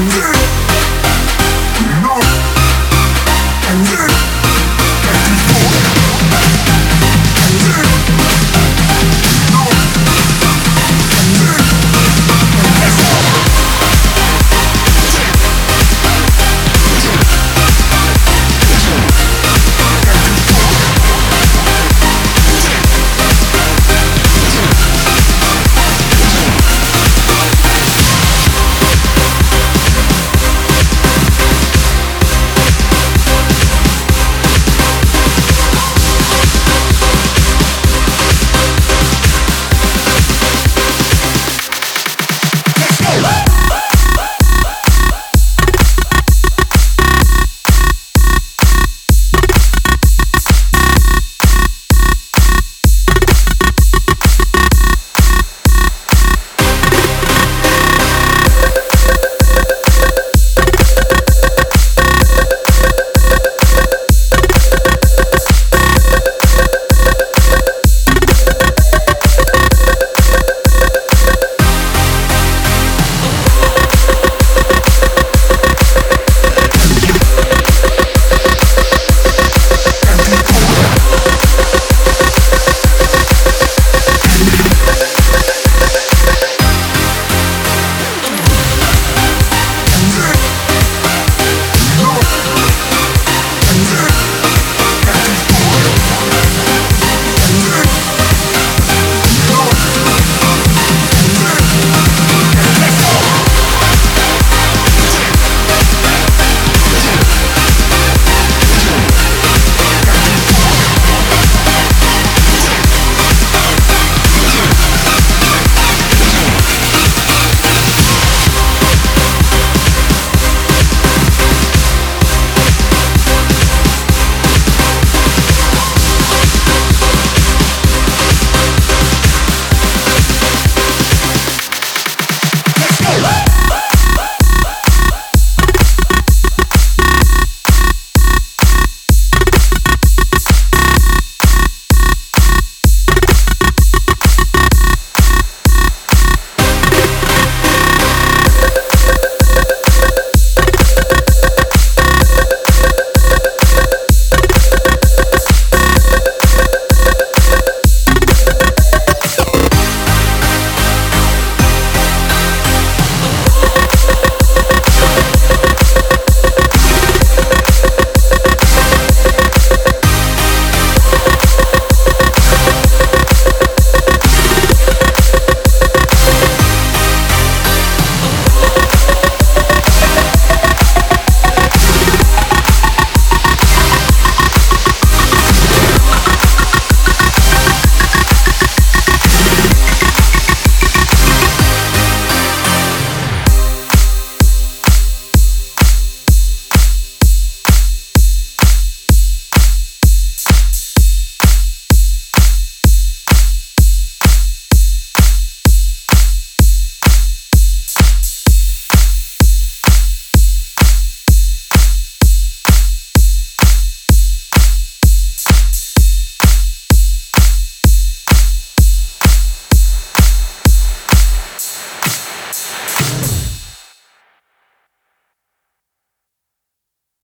I'm